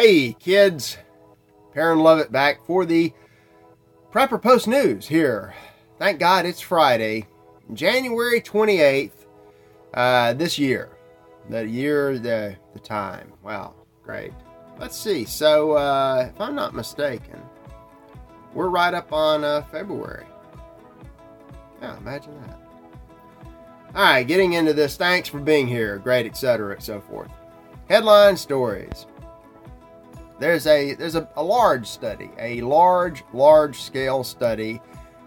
Hey, kids. Perrin Lovett back for the Prepper Post News here. Thank God it's Friday, January 28th, uh, this year. The year, the, the time. Wow, great. Let's see. So, uh, if I'm not mistaken, we're right up on uh, February. Yeah, imagine that. All right, getting into this. Thanks for being here. Great, etc., and so forth. Headline stories. There's a there's a, a large study, a large large scale study,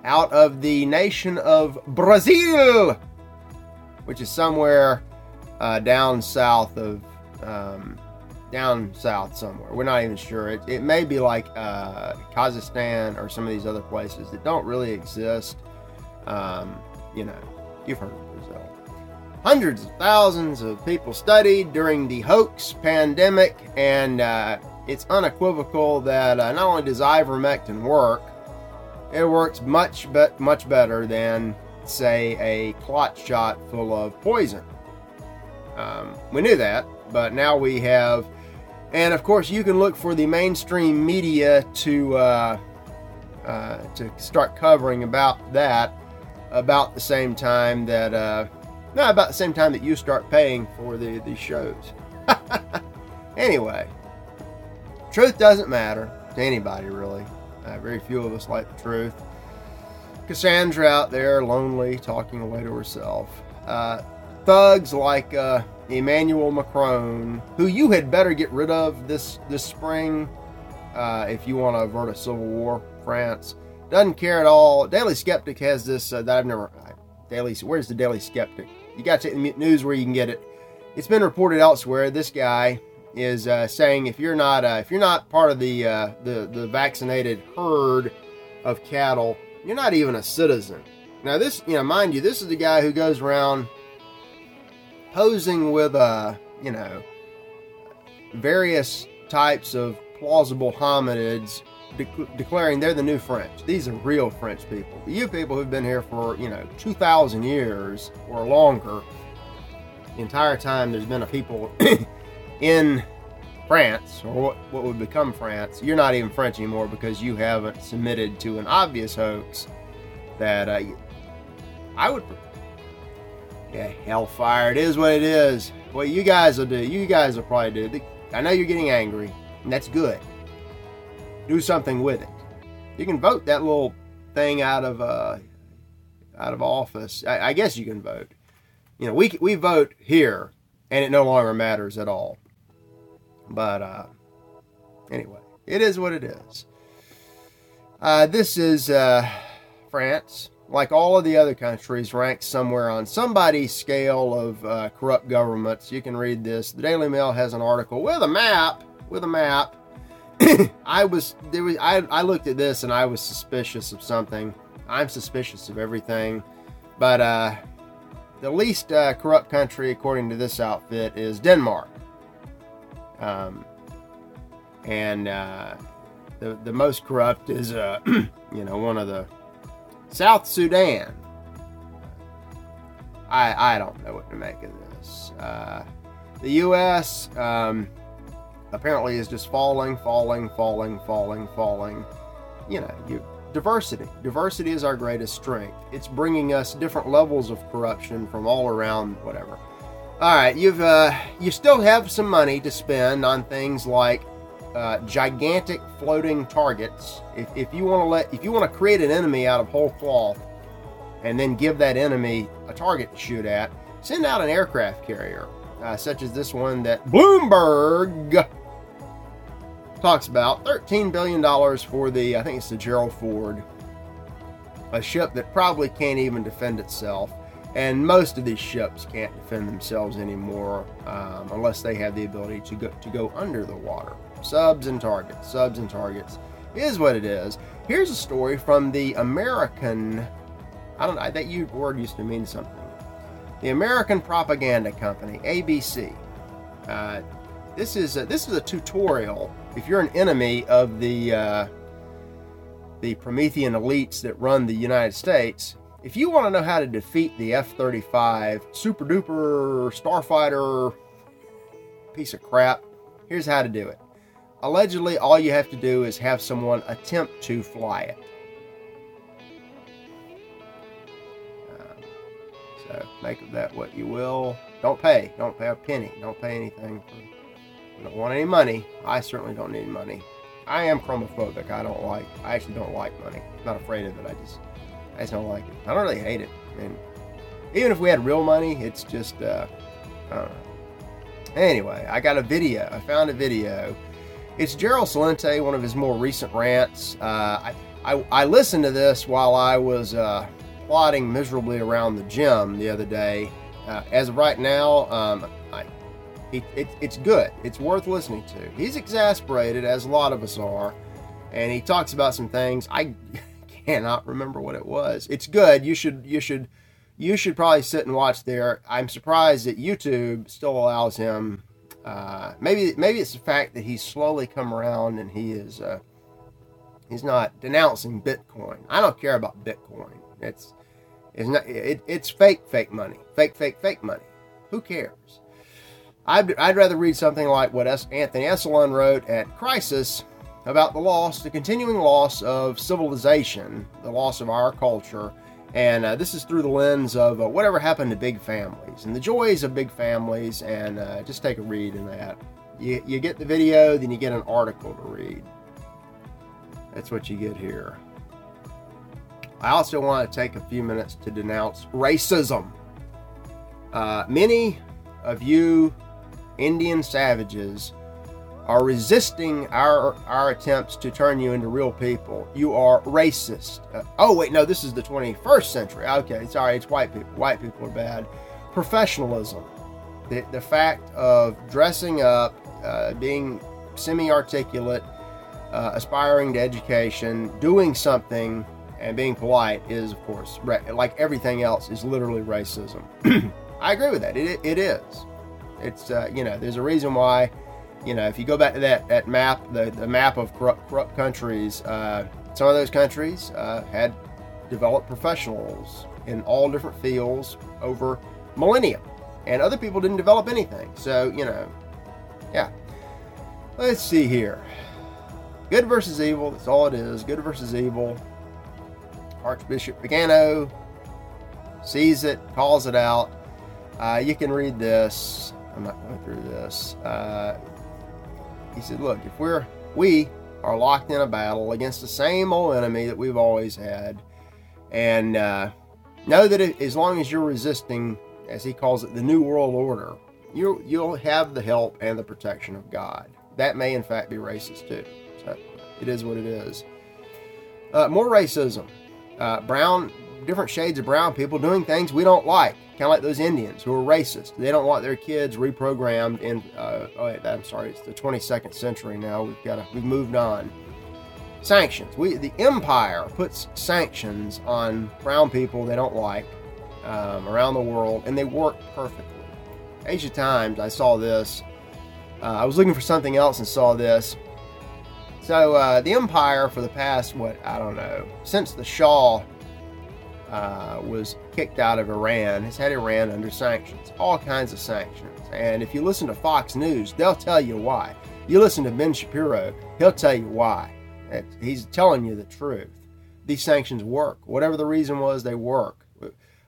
out of the nation of Brazil, which is somewhere uh, down south of um, down south somewhere. We're not even sure. It, it may be like uh, Kazakhstan or some of these other places that don't really exist. Um, you know, you've heard of Brazil. Hundreds of thousands of people studied during the hoax pandemic, and uh, it's unequivocal that uh, not only does ivermectin work, it works much but much better than, say, a clot shot full of poison. Um, we knew that, but now we have, and of course, you can look for the mainstream media to uh, uh, to start covering about that about the same time that, uh, no, about the same time that you start paying for the these shows. anyway, truth doesn't matter to anybody really. Uh, very few of us like the truth. Cassandra out there, lonely, talking away to herself. Uh, thugs like uh, Emmanuel Macron, who you had better get rid of this this spring uh, if you want to avert a civil war. France doesn't care at all. Daily Skeptic has this uh, that I've never. Daily, where's the Daily Skeptic? You got to news where you can get it. It's been reported elsewhere. This guy is uh, saying if you're not uh, if you're not part of the uh, the the vaccinated herd of cattle, you're not even a citizen. Now this, you know, mind you, this is the guy who goes around posing with uh, you know, various types of plausible hominids, de- declaring they're the new French. These are real French people. You people who've been here for you know two thousand years or longer. The entire time there's been a people in France, or what, what would become France, you're not even French anymore because you haven't submitted to an obvious hoax that uh, I would. Yeah, hellfire. It is what it is. What you guys will do, you guys will probably do. I know you're getting angry, and that's good. Do something with it. You can vote that little thing out of uh, out of office. I, I guess you can vote. You know, we we vote here, and it no longer matters at all. But uh, anyway, it is what it is. Uh, this is uh, France, like all of the other countries, ranked somewhere on somebody's scale of uh, corrupt governments. You can read this. The Daily Mail has an article with a map. With a map. I was there was I, I looked at this and I was suspicious of something. I'm suspicious of everything, but uh, the least uh, corrupt country, according to this outfit, is Denmark. Um, and uh, the the most corrupt is uh, you know one of the South Sudan. I I don't know what to make of this. Uh, the U.S. Um, apparently is just falling, falling, falling, falling, falling. You know, you diversity. Diversity is our greatest strength. It's bringing us different levels of corruption from all around whatever. All right, you've uh, you still have some money to spend on things like uh, gigantic floating targets. If, if you want to let if you want to create an enemy out of whole cloth, and then give that enemy a target to shoot at, send out an aircraft carrier, uh, such as this one that Bloomberg talks about. Thirteen billion dollars for the I think it's the Gerald Ford, a ship that probably can't even defend itself. And most of these ships can't defend themselves anymore um, unless they have the ability to go to go under the water. Subs and targets, subs and targets is what it is. Here's a story from the American. I don't know that word used to mean something. The American Propaganda Company, ABC. Uh, this is a, this is a tutorial. If you're an enemy of the uh, the Promethean elites that run the United States, if you want to know how to defeat the F 35 super duper starfighter piece of crap, here's how to do it. allegedly, all you have to do is have someone attempt to fly it. Um, so make of that what you will. Don't pay. Don't pay a penny. Don't pay anything. Don't want any money. I certainly don't need money. I am chromophobic. I don't like. I actually don't like money. I'm not afraid of it. I just, I just don't like it. I don't really hate it. I mean, even if we had real money, it's just, uh, I don't know. Anyway, I got a video. I found a video. It's Gerald Celente, one of his more recent rants. Uh, I, I, I, listened to this while I was uh, plodding miserably around the gym the other day. Uh, as of right now, um, I, it, it, it's good. It's worth listening to. He's exasperated, as a lot of us are, and he talks about some things. I cannot remember what it was. It's good. You should you should you should probably sit and watch there. I'm surprised that YouTube still allows him. Uh, maybe maybe it's the fact that he's slowly come around and he is uh, he's not denouncing Bitcoin. I don't care about Bitcoin. It's it's not it, it's fake fake money, fake fake fake money. Who cares? I'd, I'd rather read something like what Anthony Esolen wrote at Crisis about the loss, the continuing loss of civilization, the loss of our culture, and uh, this is through the lens of uh, whatever happened to big families and the joys of big families. And uh, just take a read in that. You, you get the video, then you get an article to read. That's what you get here. I also want to take a few minutes to denounce racism. Uh, many of you Indian savages are resisting our our attempts to turn you into real people. You are racist. Uh, oh wait, no, this is the 21st century. Okay, sorry, it's white people. White people are bad. Professionalism, the the fact of dressing up, uh, being semi-articulate, uh, aspiring to education, doing something, and being polite is, of course, like everything else, is literally racism. I agree with that. It, it is. It's uh, you know, there's a reason why you know, if you go back to that, that map, the, the map of corrupt, corrupt countries, uh, some of those countries uh, had developed professionals in all different fields over millennia, and other people didn't develop anything. So, you know, yeah. Let's see here. Good versus evil, that's all it is. Good versus evil. Archbishop Vigano sees it, calls it out. Uh, you can read this. I'm not going through this. Uh, he said, Look, if we're, we are locked in a battle against the same old enemy that we've always had, and uh, know that it, as long as you're resisting, as he calls it, the New World Order, you, you'll have the help and the protection of God. That may, in fact, be racist too. So it is what it is. Uh, more racism. Uh, brown, different shades of brown people doing things we don't like kind of like those Indians who are racist. They don't want their kids reprogrammed in. Uh, oh, wait, I'm sorry, it's the 22nd century now. We've got to, we've moved on. Sanctions. We the empire puts sanctions on brown people they don't like um, around the world, and they work perfectly. Asia Times. I saw this. Uh, I was looking for something else and saw this. So uh, the empire for the past what I don't know since the Shah uh, was kicked out of Iran, has had Iran under sanctions, all kinds of sanctions. And if you listen to Fox News, they'll tell you why. You listen to Ben Shapiro, he'll tell you why. He's telling you the truth. These sanctions work. Whatever the reason was, they work.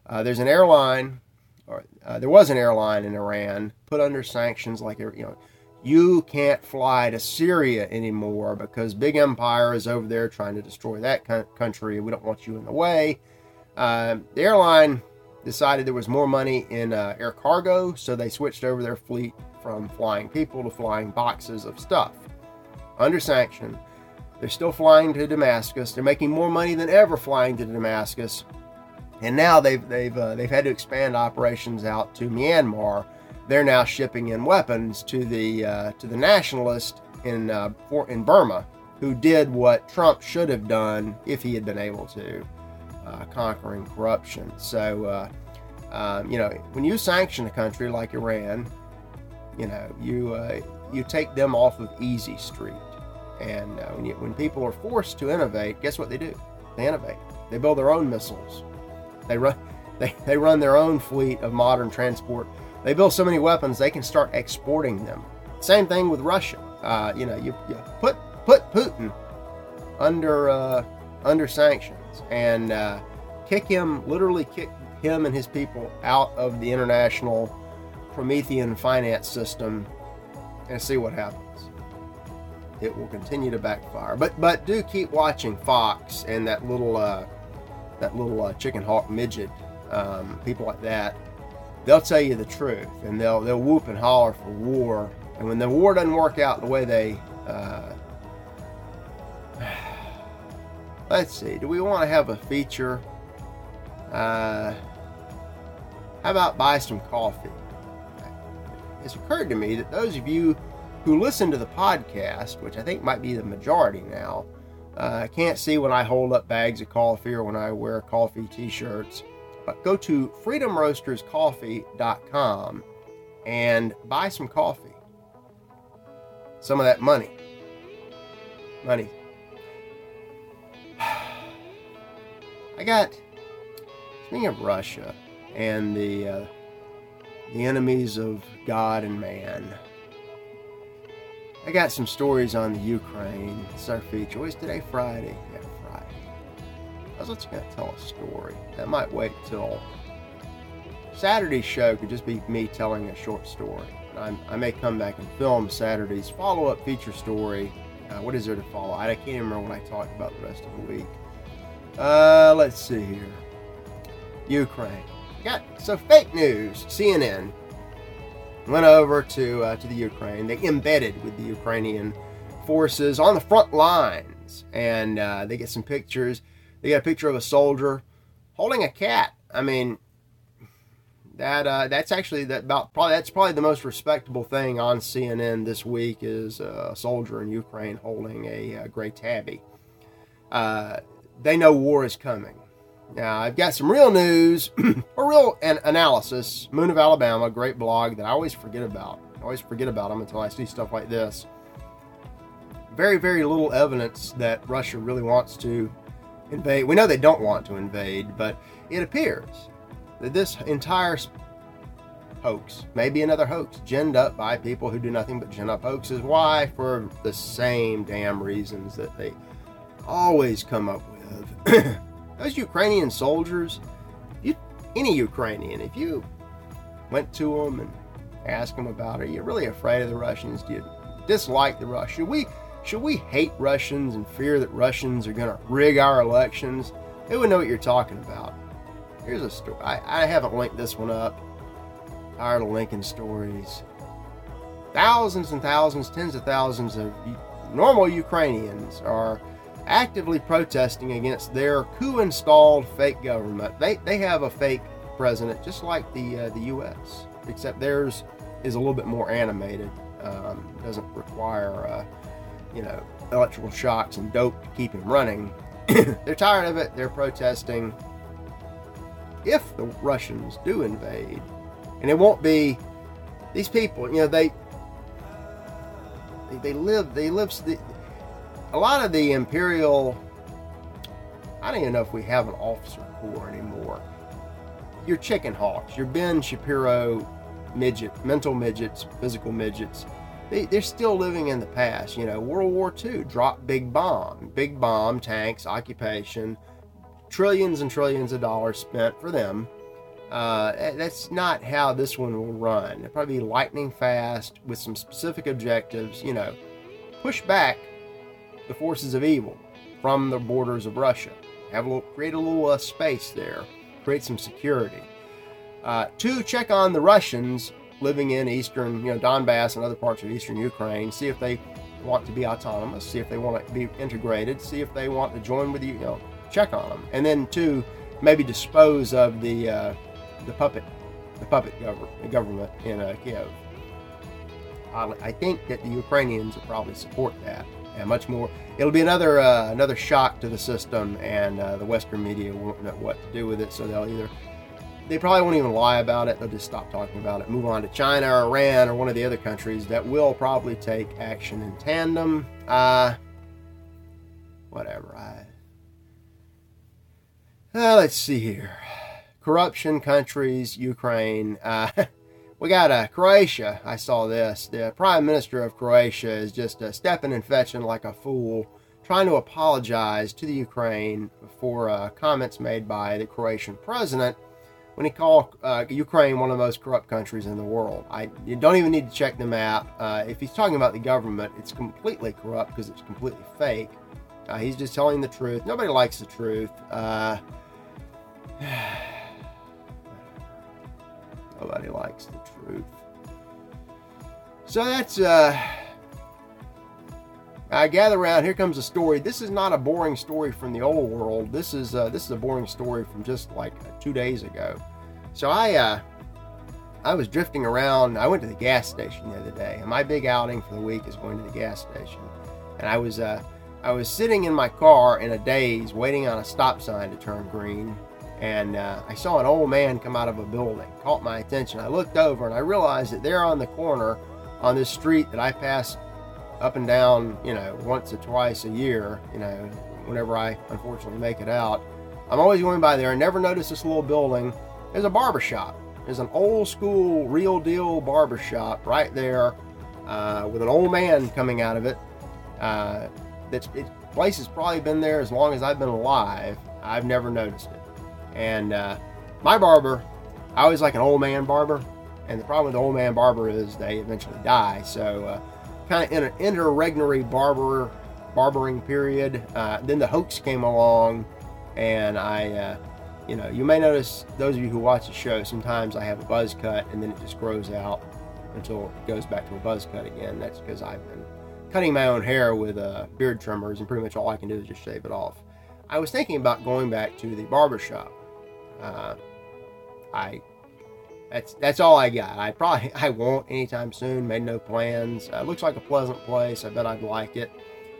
Uh, there's an airline, or uh, there was an airline in Iran put under sanctions like you know you can't fly to Syria anymore because big empire is over there trying to destroy that country. We don't want you in the way. Uh, the airline decided there was more money in uh, air cargo, so they switched over their fleet from flying people to flying boxes of stuff. Under sanction, they're still flying to Damascus. They're making more money than ever flying to Damascus, and now they've they've uh, they've had to expand operations out to Myanmar. They're now shipping in weapons to the uh, to the nationalists in uh, in Burma, who did what Trump should have done if he had been able to uh, conquering corruption. So, uh, um, you know, when you sanction a country like Iran, you know, you uh, you take them off of easy street. And uh, when, you, when people are forced to innovate, guess what they do? They innovate. They build their own missiles. They run they, they run their own fleet of modern transport. They build so many weapons they can start exporting them. Same thing with Russia. Uh, you know, you, you, put put Putin under uh, under sanctions and uh, kick him, literally kick him and his people out of the international Promethean finance system, and see what happens. It will continue to backfire. But but do keep watching Fox and that little uh, that little uh, chicken hawk midget, um, people like that. They'll tell you the truth, and they'll they'll whoop and holler for war. And when the war doesn't work out the way they uh, let's see, do we want to have a feature? Uh, how about buy some coffee? It's occurred to me that those of you who listen to the podcast, which I think might be the majority now, uh, can't see when I hold up bags of coffee or when I wear coffee t shirts. But go to freedomroasterscoffee.com and buy some coffee. Some of that money. Money. I got, speaking of Russia and the, uh, the enemies of God and man, I got some stories on the Ukraine. It's our feature. What's today? Friday. Yeah, Friday. I was just to tell a story. That might wait till Saturday's show could just be me telling a short story. I, I may come back and film Saturday's follow-up feature story. Uh, what is there to follow? I can't even remember when I talked about the rest of the week. Uh, let's see here. Ukraine. Got so fake news. CNN went over to uh, to the Ukraine. They embedded with the Ukrainian forces on the front lines, and uh, they get some pictures. They got a picture of a soldier holding a cat. I mean, that uh, that's actually that about probably that's probably the most respectable thing on CNN this week is uh, a soldier in Ukraine holding a, a gray tabby. Uh, they know war is coming. Now, I've got some real news or real an- analysis. Moon of Alabama, great blog that I always forget about. I always forget about them until I see stuff like this. Very, very little evidence that Russia really wants to invade. We know they don't want to invade, but it appears that this entire hoax, maybe another hoax, ginned up by people who do nothing but gin up hoaxes. Why? For the same damn reasons that they always come up with. those Ukrainian soldiers, you, any Ukrainian, if you went to them and asked them about it, you're really afraid of the Russians. Do you dislike the Russians? Should we should we hate Russians and fear that Russians are going to rig our elections? They would know what you're talking about. Here's a story. I, I haven't linked this one up. Tired of linking stories. Thousands and thousands, tens of thousands of normal Ukrainians are actively protesting against their coup-installed fake government. They they have a fake president, just like the uh, the U.S., except theirs is a little bit more animated. Um, doesn't require uh, you know electrical shocks and dope to keep him running. they're tired of it. They're protesting. If the Russians do invade, and it won't be these people, you know, they they, they live they live a lot of the Imperial, I don't even know if we have an officer corps anymore. Your chicken hawks, your Ben Shapiro midget, mental midgets, physical midgets, they, they're still living in the past. You know, World War II dropped big bomb, big bomb, tanks, occupation, trillions and trillions of dollars spent for them. Uh, that's not how this one will run. It'll probably be lightning fast with some specific objectives. You know, push back the forces of evil from the borders of Russia. Have a little, create a little uh, space there, create some security. Uh, two, check on the Russians living in eastern, you know, Donbass and other parts of eastern Ukraine. See if they want to be autonomous. See if they want to be integrated. See if they want to join with you. You know, check on them. And then two, maybe dispose of the uh, the puppet, the puppet gov- government in uh, Kiev. I think that the Ukrainians will probably support that and much more. It'll be another uh, another shock to the system, and uh, the Western media won't know what to do with it. So they'll either they probably won't even lie about it. They'll just stop talking about it, move on to China or Iran or one of the other countries that will probably take action in tandem. Uh, whatever. I uh, let's see here. Corruption countries, Ukraine. Uh, we got uh, Croatia. I saw this. The Prime Minister of Croatia is just uh, stepping and fetching like a fool, trying to apologize to the Ukraine for uh, comments made by the Croatian president when he called uh, Ukraine one of the most corrupt countries in the world. I you don't even need to check the map. Uh, if he's talking about the government, it's completely corrupt because it's completely fake. Uh, he's just telling the truth. Nobody likes the truth. Uh, nobody likes the truth. So that's uh I gather around. Here comes a story. This is not a boring story from the old world. This is uh, this is a boring story from just like two days ago. So I uh, I was drifting around. I went to the gas station the other day, and my big outing for the week is going to the gas station. And I was uh, I was sitting in my car in a daze, waiting on a stop sign to turn green, and uh, I saw an old man come out of a building. Caught my attention. I looked over and I realized that there on the corner, on this street that I pass up and down, you know, once or twice a year, you know, whenever I unfortunately make it out. I'm always going by there. I never noticed this little building. There's a barber shop. There's an old school, real deal barber shop right there uh, with an old man coming out of it. Uh, that's it, place has probably been there as long as I've been alive. I've never noticed it. And uh, my barber, I always like an old man barber. And the problem with the old man barber is they eventually die. So uh, kind of in an interregnary barber barbering period. Uh, then the hoax came along, and I, uh, you know, you may notice those of you who watch the show. Sometimes I have a buzz cut, and then it just grows out until it goes back to a buzz cut again. That's because I've been cutting my own hair with uh, beard trimmers, and pretty much all I can do is just shave it off. I was thinking about going back to the barber shop. Uh, I that's that's all I got. I probably I won't anytime soon. Made no plans. Uh, looks like a pleasant place. I bet I'd like it.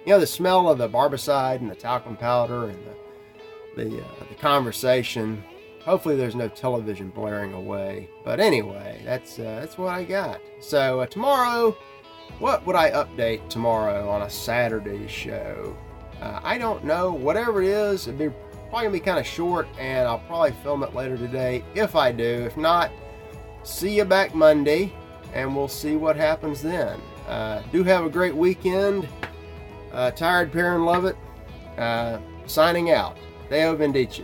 You know the smell of the barbicide and the talcum powder and the the, uh, the conversation. Hopefully there's no television blaring away. But anyway, that's uh, that's what I got. So uh, tomorrow, what would I update tomorrow on a Saturday show? Uh, I don't know. Whatever it is, it'd be probably gonna be kind of short, and I'll probably film it later today if I do. If not see you back Monday, and we'll see what happens then. Uh, do have a great weekend. Uh, tired Perrin Lovett, uh, signing out. Deo Vindice.